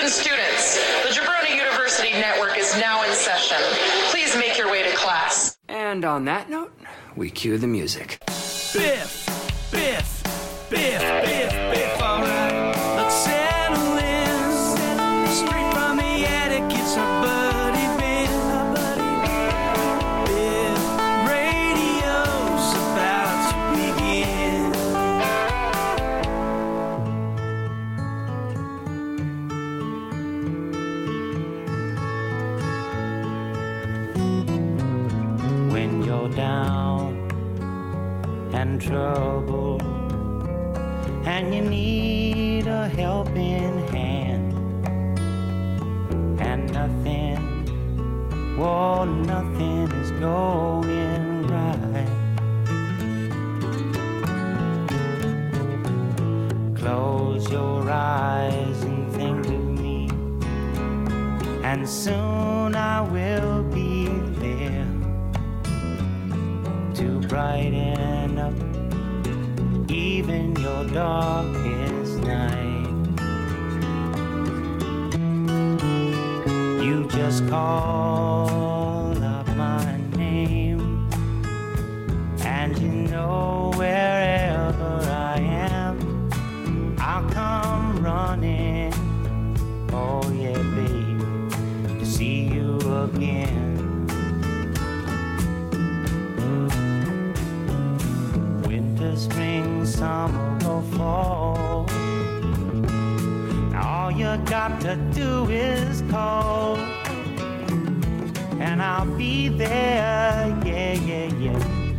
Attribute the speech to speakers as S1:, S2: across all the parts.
S1: Attention students, the Jabroni University Network is now in session. Please make your way to class.
S2: And on that note, we cue the music.
S3: Biff, Biff, Biff, Biff, and and you need a helping hand, and nothing, well, nothing is going right. Close your eyes and think of me, and soon I will be there to brighten even your darkest night. You just call to do is call, and I'll be there. Yeah, yeah, yeah.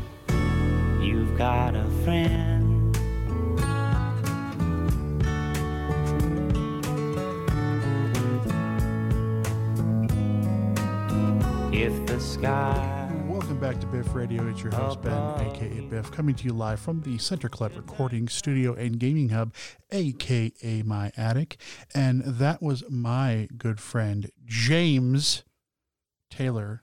S3: You've got a friend. If the sky
S4: back to Biff Radio. It's your host, Ben, aka Biff, coming to you live from the Center Club Recording Studio and Gaming Hub, aka my attic. And that was my good friend, James Taylor.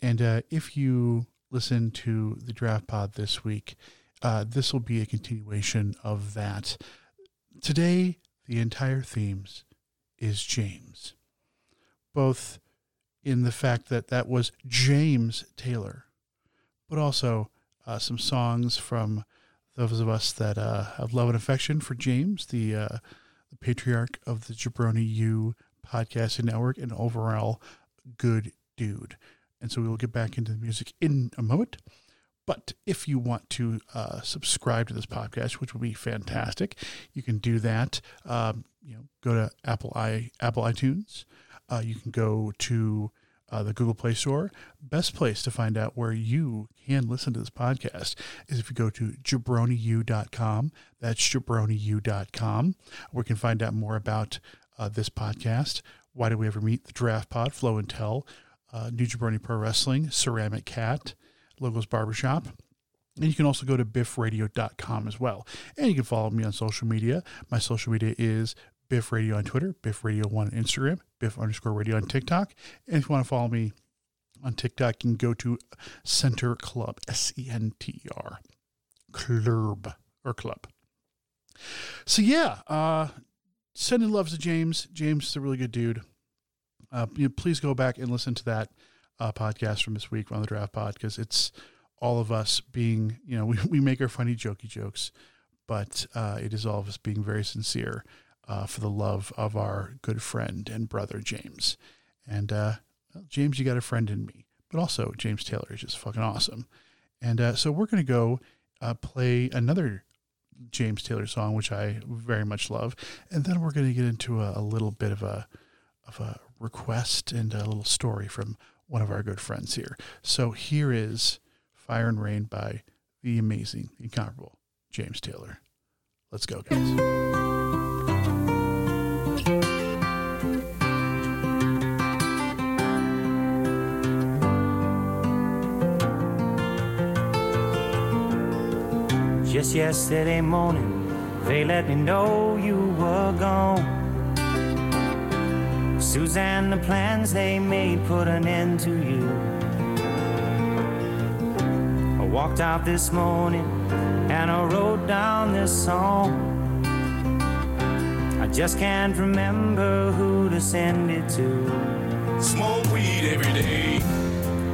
S4: And uh, if you listen to the draft pod this week, uh, this will be a continuation of that. Today, the entire themes is James, both in the fact that that was James Taylor, but also uh, some songs from those of us that uh, have love and affection for James, the uh, the patriarch of the Jabroni U podcasting network, and overall good dude. And so we will get back into the music in a moment. But if you want to uh, subscribe to this podcast, which would be fantastic, you can do that. Um, you know, go to Apple i Apple iTunes. Uh, you can go to uh, the Google Play Store. Best place to find out where you can listen to this podcast is if you go to jabroniu.com. That's jabroniu.com, where you can find out more about uh, this podcast. Why do we ever meet? The Draft Pod, Flow and Tell, uh, New Jabroni Pro Wrestling, Ceramic Cat, Logos Barbershop. And you can also go to biffradio.com as well. And you can follow me on social media. My social media is Biff Radio on Twitter, Biff Radio 1 on Instagram, Biff underscore radio on TikTok. And if you want to follow me on TikTok, you can go to Center Club, S E N T E R, Club or Club. So, yeah, uh, sending loves to James. James is a really good dude. Uh, you know, please go back and listen to that uh, podcast from this week on the Draft Pod because it's all of us being, you know, we, we make our funny, jokey jokes, but uh, it is all of us being very sincere uh, for the love of our good friend and brother, James. And uh, James, you got a friend in me, but also James Taylor is just fucking awesome. And uh, so we're going to go uh, play another James Taylor song, which I very much love. And then we're going to get into a, a little bit of a, of a request and a little story from one of our good friends here. So here is Fire and Rain by the amazing, incomparable James Taylor. Let's go, guys.
S3: Yesterday morning, they let me know you were gone. Suzanne, the plans they made put an end to you. I walked out this morning and I wrote down this song. I Just can't remember who to send it to.
S5: Smoke weed every day.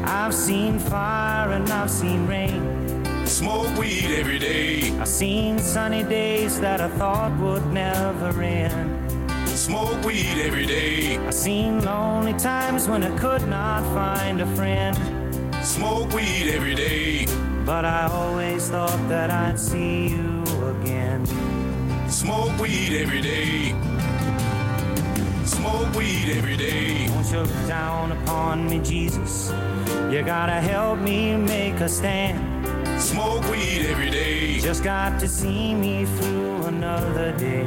S3: I've seen fire and I've seen rain.
S5: Smoke weed every day.
S3: I've seen sunny days that I thought would never end.
S5: Smoke weed every day.
S3: I've seen lonely times when I could not find a friend.
S5: Smoke weed every day.
S3: But I always thought that I'd see you again.
S5: Smoke weed every day. Smoke weed every day.
S3: You look down upon me, Jesus? You gotta help me make a stand. Just got to see me through another day.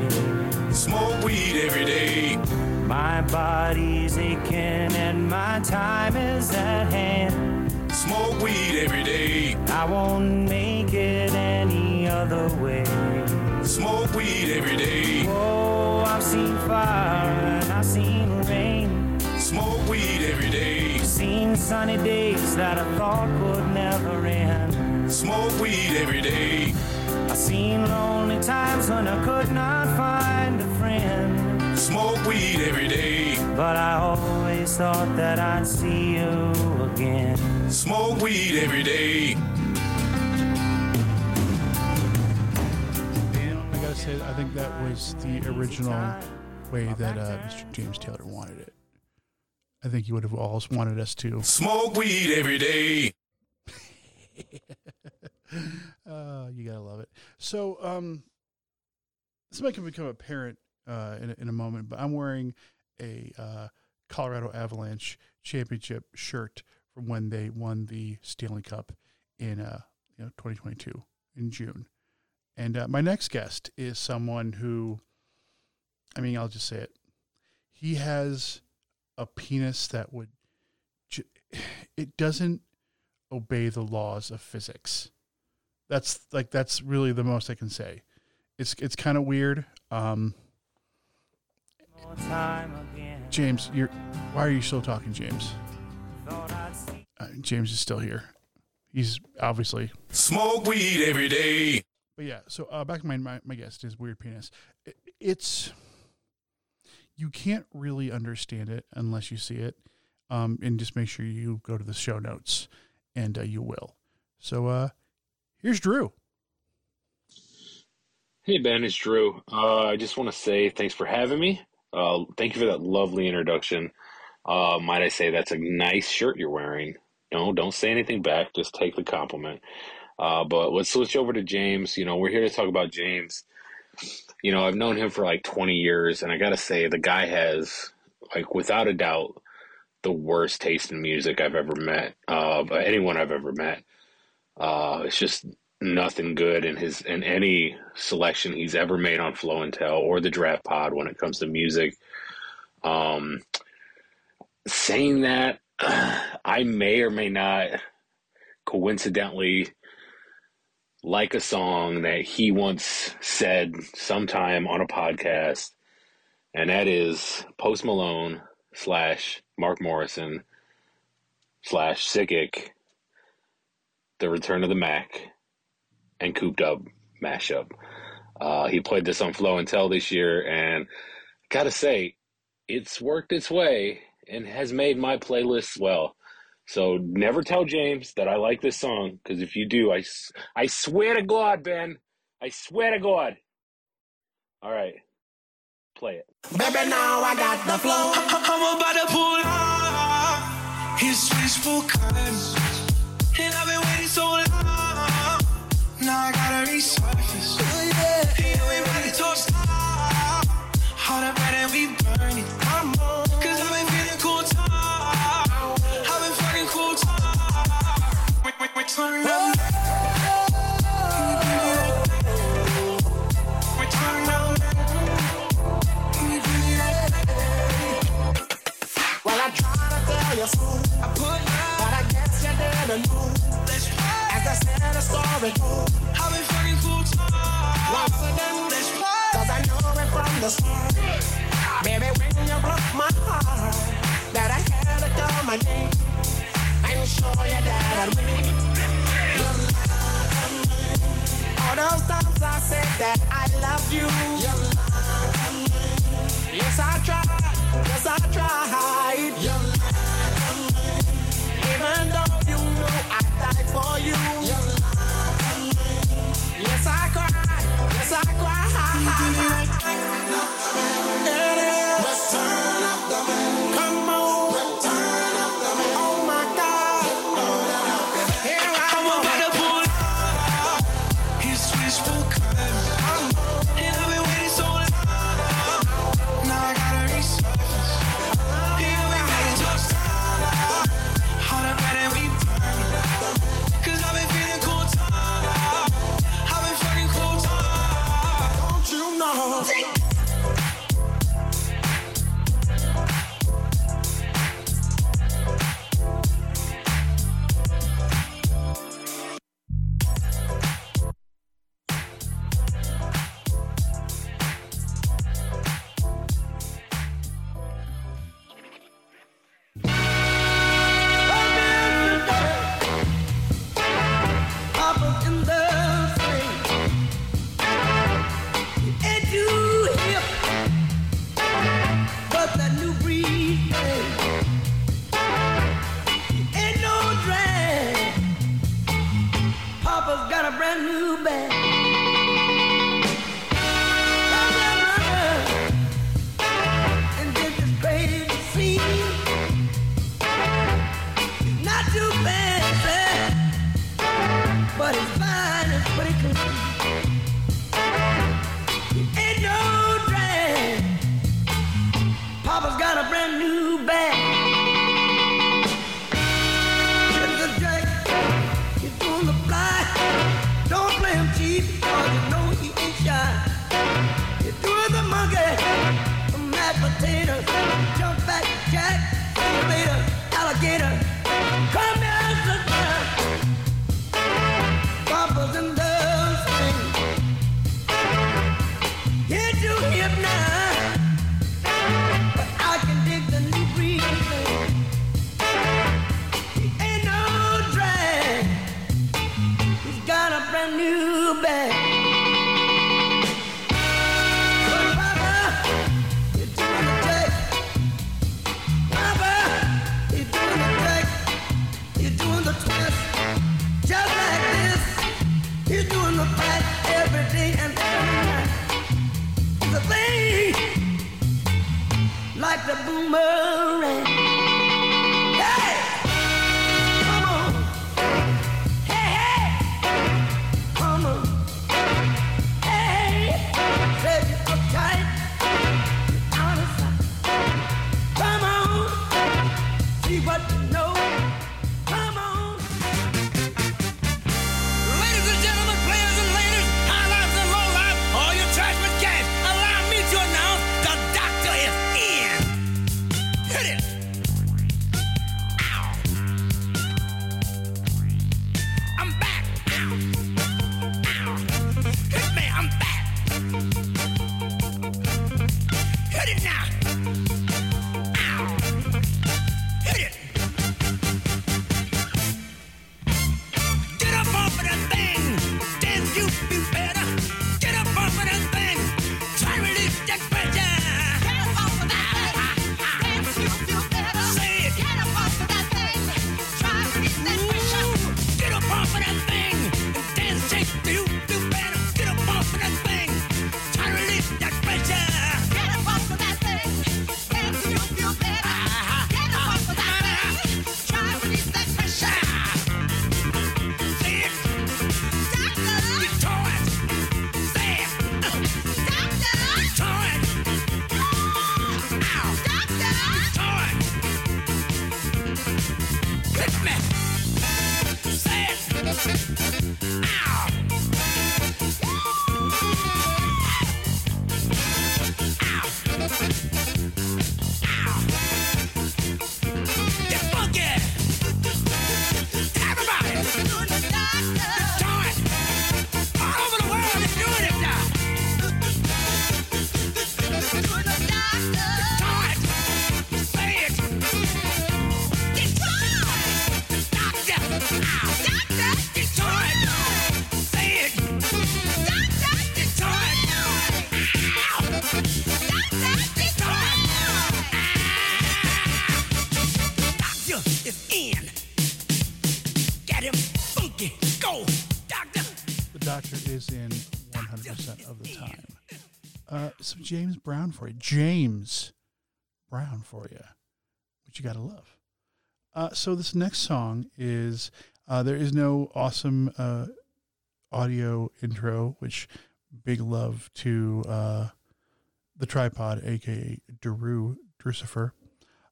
S5: Smoke weed every day.
S3: My body's aching and my time is at hand.
S5: Smoke weed every day.
S3: I won't make it any other way.
S5: Smoke weed every day.
S3: Oh, I've seen fire and I've seen rain.
S5: Smoke weed every day.
S3: Seen sunny days that I thought would never end.
S5: Smoke weed every day.
S3: I've seen lonely times when I could not find a friend.
S5: Smoke weed every day.
S3: But I always thought that I'd see you again.
S5: Smoke weed every day.
S4: I gotta say, I think that was the original way that uh, Mr. James Taylor wanted it. I think he would have always wanted us to.
S5: Smoke weed every day.
S4: Uh, you gotta love it. So, um, this might become apparent uh, in, a, in a moment, but I'm wearing a uh, Colorado Avalanche championship shirt from when they won the Stanley Cup in uh, you know 2022 in June. And uh, my next guest is someone who, I mean, I'll just say it. He has a penis that would, ju- it doesn't obey the laws of physics. That's like that's really the most I can say. It's it's kind of weird. Um,
S3: More time again.
S4: James, you're why are you still talking, James?
S3: Thought I'd see
S4: Uh, James is still here. He's obviously
S5: Smoke weed every day.
S4: But yeah, so uh, back to my, my my guest is weird penis. It, it's you can't really understand it unless you see it, um, and just make sure you go to the show notes, and uh, you will. So uh, here's Drew.
S6: Hey Ben, it's Drew. Uh, I just want to say thanks for having me. Uh, thank you for that lovely introduction. Uh, might I say that's a nice shirt you're wearing? No, don't say anything back. Just take the compliment. Uh, but let's switch over to James. You know, we're here to talk about James. You know, I've known him for like 20 years, and I gotta say, the guy has, like, without a doubt, the worst taste in music I've ever met. Uh, anyone I've ever met. Uh, it's just nothing good in his in any selection he's ever made on Flow and Tell or the Draft Pod when it comes to music. Um, saying that, I may or may not coincidentally like a song that he once said sometime on a podcast, and that is Post Malone slash Mark Morrison slash Sickick, The Return of the Mack, and Cooped Up mashup. Uh, he played this on Flow and Tell this year, and gotta say, it's worked its way and has made my playlist swell. So never tell James that I like this song, because if you do, I, I swear to God, Ben, I swear to God. All right, play it.
S7: Baby, now I got the flow.
S8: I'm about to pull out his wishful kindness. And I've been waiting so long. Now I gotta resurface. You know we ready to. All the better we burn it. Cause I've been feeling cool time. I've been fucking cool time. Wait, wait, wait, turn up.
S9: Papa's get funky. Go, doctor. The doctor is in 100% of the time.
S4: Uh, some James Brown for you. James Brown for you, which you got to love. Uh, so this next song is uh, there is no awesome uh, audio intro, which big love to uh, the tripod, aka Daru Drusifer.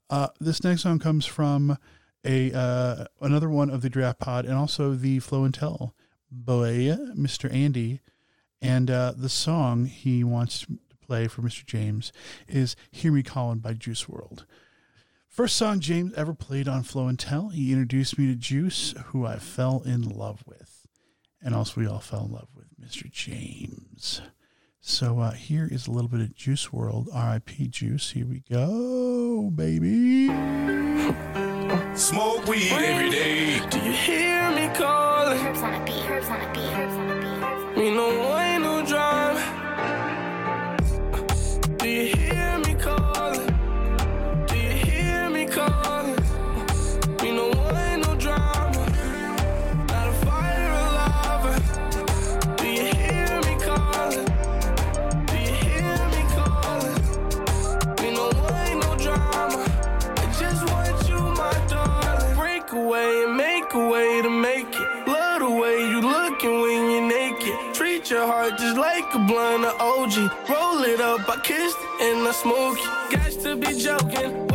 S4: Uh, this next song comes from a uh, another one of the draft pod and also the Flow and Tell boy, Mr. Andy. And uh, the song he wants to play for Mr. James is Hear Me Calling by Juice WRLD. First song James ever played on Flow and Tell. He introduced me to Juice, who I fell in love with. And also, we all fell in love with Mr. James. So uh, here is a little bit of Juice WRLD, RIP Juice. Here we go, baby.
S5: Smoke weed every day.
S8: Do you hear me calling?
S10: Herbs on a beat, herbs on a beat, herbs on a beat,
S8: your heart just like a blunt of OG. Roll it up, I kissed and I smoke. Guys to be joking.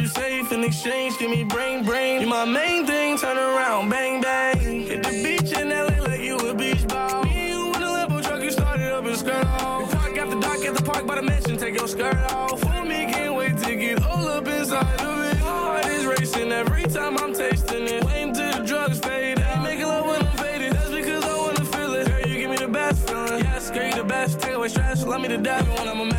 S8: You safe in exchange, give me brain, brain. You my main thing, turn around, bang, bang. Hit the beach in LA like you a beach ball. Me you in a Lambo truck, you started up and skirt off. Park after dark at the park by the mansion, take your skirt off. For me, can't wait to get all up inside of it. My heart is racing every time I'm tasting it. Waiting till the drugs fade. Ain't making love when I'm faded. That's because I wanna feel it. Girl, you give me the best feeling. Yes, girl, you the best. Take away stress, love me to death when I'm a mess.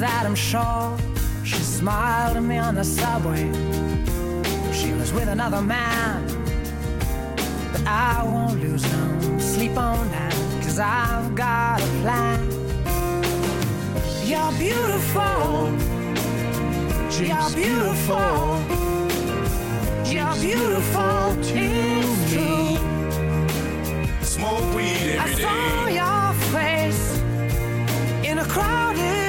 S11: That I'm sure. She smiled at me on the subway. She was with another man. But I won't lose no sleep on that, cause I've got a plan. You're beautiful. You're beautiful. You're beautiful. It's true.
S5: Smoke weed every day.
S11: I saw your face in a crowded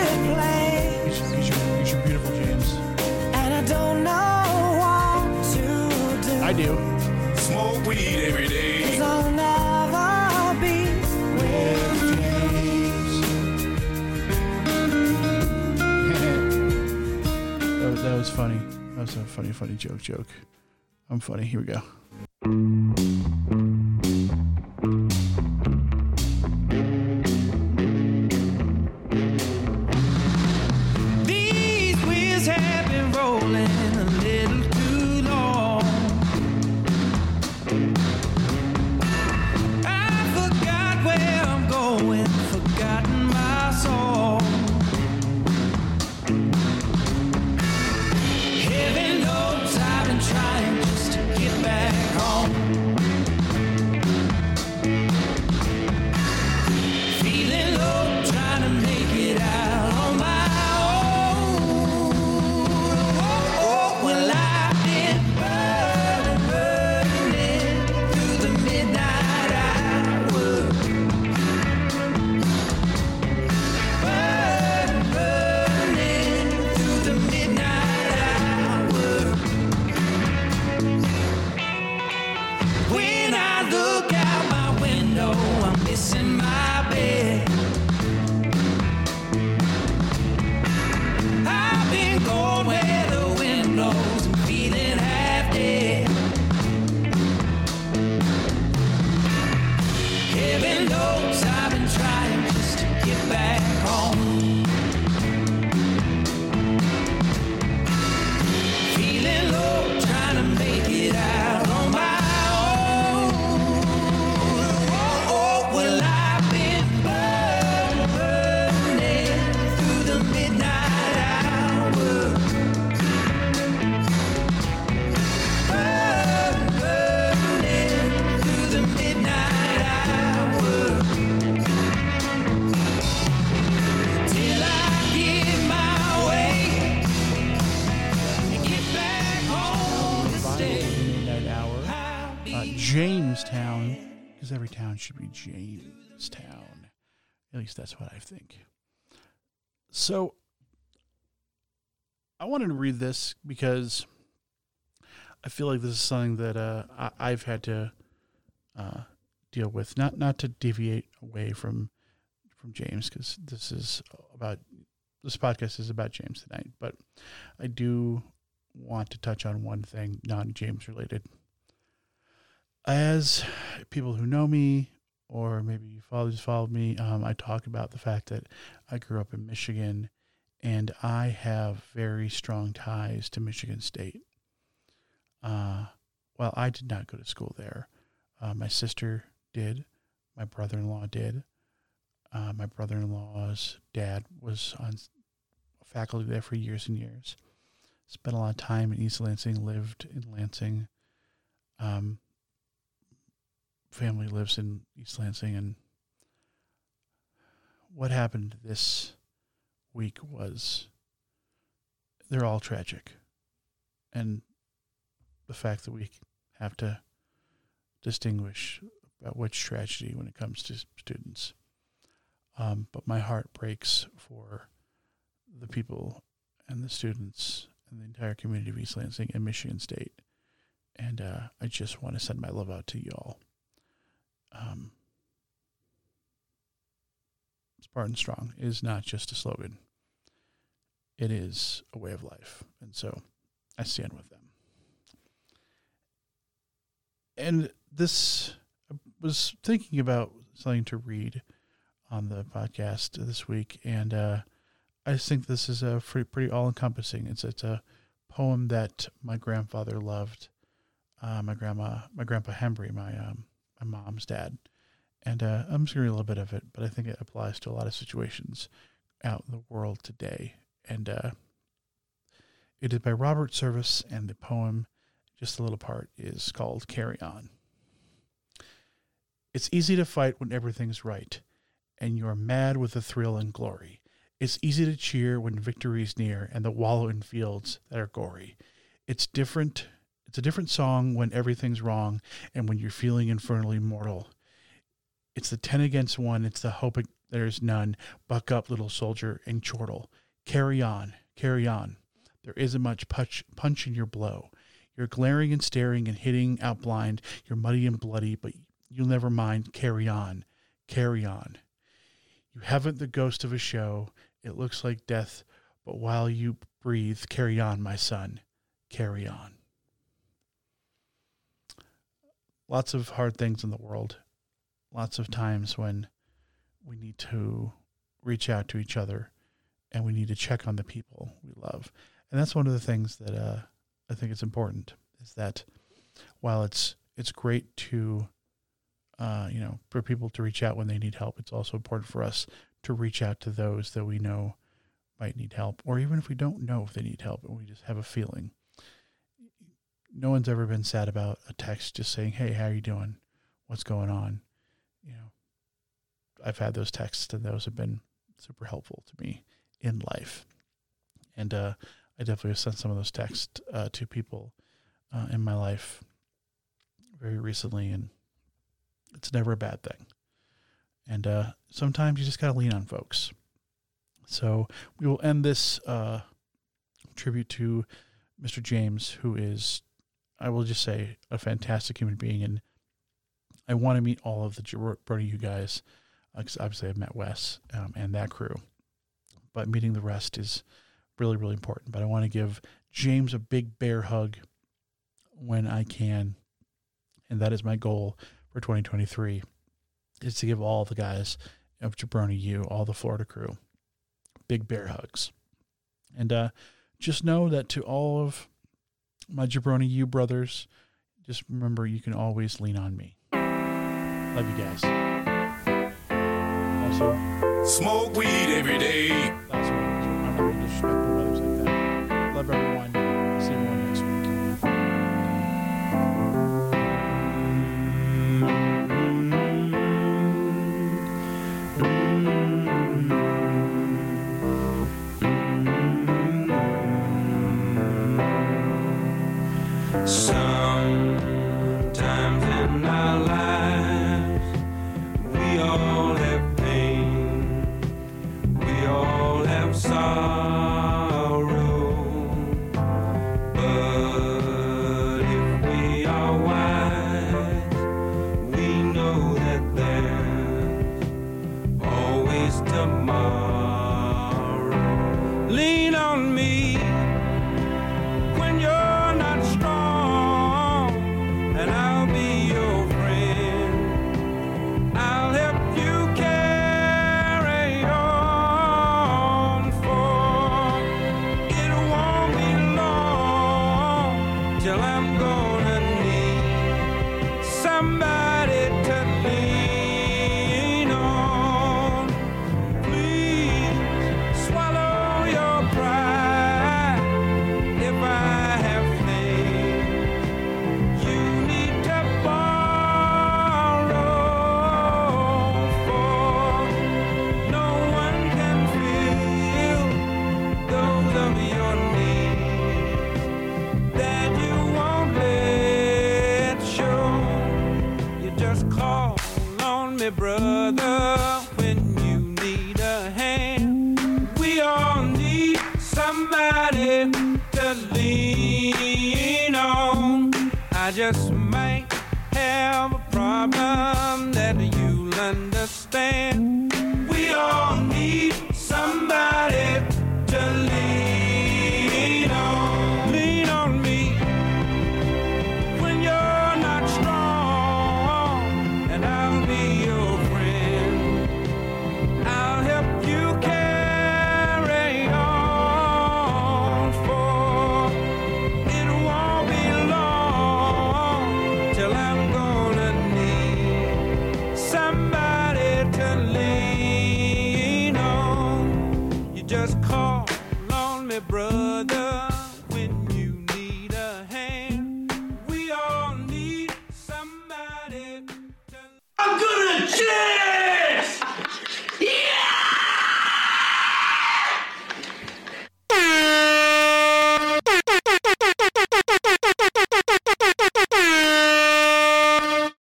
S11: do.
S5: Smoke weed every day.
S11: Cause I'll never be with
S4: that, was, that was funny. That was a funny, funny joke. Joke. I'm funny. Here we go.
S3: I'm my bed.
S4: Jamestown, because every town should be Jamestown. At least that's what I think. So, I wanted to read this because I feel like this is something that uh, I, I've had to uh, deal with. Not not to deviate away from from James, because this is about this podcast is about James tonight. But I do want to touch on one thing non James related. As people who know me, or maybe you follow, just followed me, um, I talk about the fact that I grew up in Michigan and I have very strong ties to Michigan State. Uh, well, I did not go to school there. Uh, my sister did, my brother in law did. Uh, my brother in law's dad was on faculty there for years and years spent a lot of time in East Lansing, lived in Lansing. Um, family lives in East Lansing, and what happened this week was they're all tragic, and the fact that we have to distinguish about which tragedy when it comes to students. Um, but my heart breaks for the people and the students and the entire community of East Lansing and Michigan State. And uh, I just want to send my love out to y'all. Um, Spartan Strong is not just a slogan, it is a way of life. And so I stand with them. And this, I was thinking about something to read on the podcast this week. And uh, I think this is a pretty, pretty all encompassing. It's it's a poem that my grandfather loved. Uh, my grandma, my grandpa Hembry, my um, my mom's dad, and uh, I'm just gonna read a little bit of it, but I think it applies to a lot of situations out in the world today. And uh, it is by Robert Service, and the poem, just a little part, is called "Carry On." It's easy to fight when everything's right, and you're mad with the thrill and glory. It's easy to cheer when victory's near and the wallow in fields that are gory. It's different. It's a different song when everything's wrong and when you're feeling infernally mortal. It's the 10 against 1. It's the hope there's none. Buck up, little soldier, and chortle. Carry on, carry on. There isn't much punch, punch in your blow. You're glaring and staring and hitting out blind. You're muddy and bloody, but you'll never mind. Carry on, carry on. You haven't the ghost of a show. It looks like death, but while you breathe, carry on, my son. Carry on. Lots of hard things in the world. Lots of times when we need to reach out to each other and we need to check on the people we love. And that's one of the things that uh, I think it's important is that while it's it's great to uh, you know for people to reach out when they need help, it's also important for us to reach out to those that we know might need help, or even if we don't know if they need help and we just have a feeling. No one's ever been sad about a text just saying, "Hey, how are you doing? What's going on?" You know, I've had those texts, and those have been super helpful to me in life. And uh, I definitely have sent some of those texts uh, to people uh, in my life very recently, and it's never a bad thing. And uh, sometimes you just got to lean on folks. So we will end this uh, tribute to Mr. James, who is, I will just say, a fantastic human being. And I want to meet all of the Jabroni you guys, because obviously I've met Wes um, and that crew. But meeting the rest is really, really important. But I want to give James a big bear hug when I can. And that is my goal for 2023 is to give all the guys of Jabroni U, all the Florida crew, big bear hugs. And uh, just know that to all of my Jabroni you brothers, just remember you can always lean on me. Love you guys. Also,
S5: Smoke weed every day.
S4: that's what I'm not going to disrespect my brothers like that. Love everyone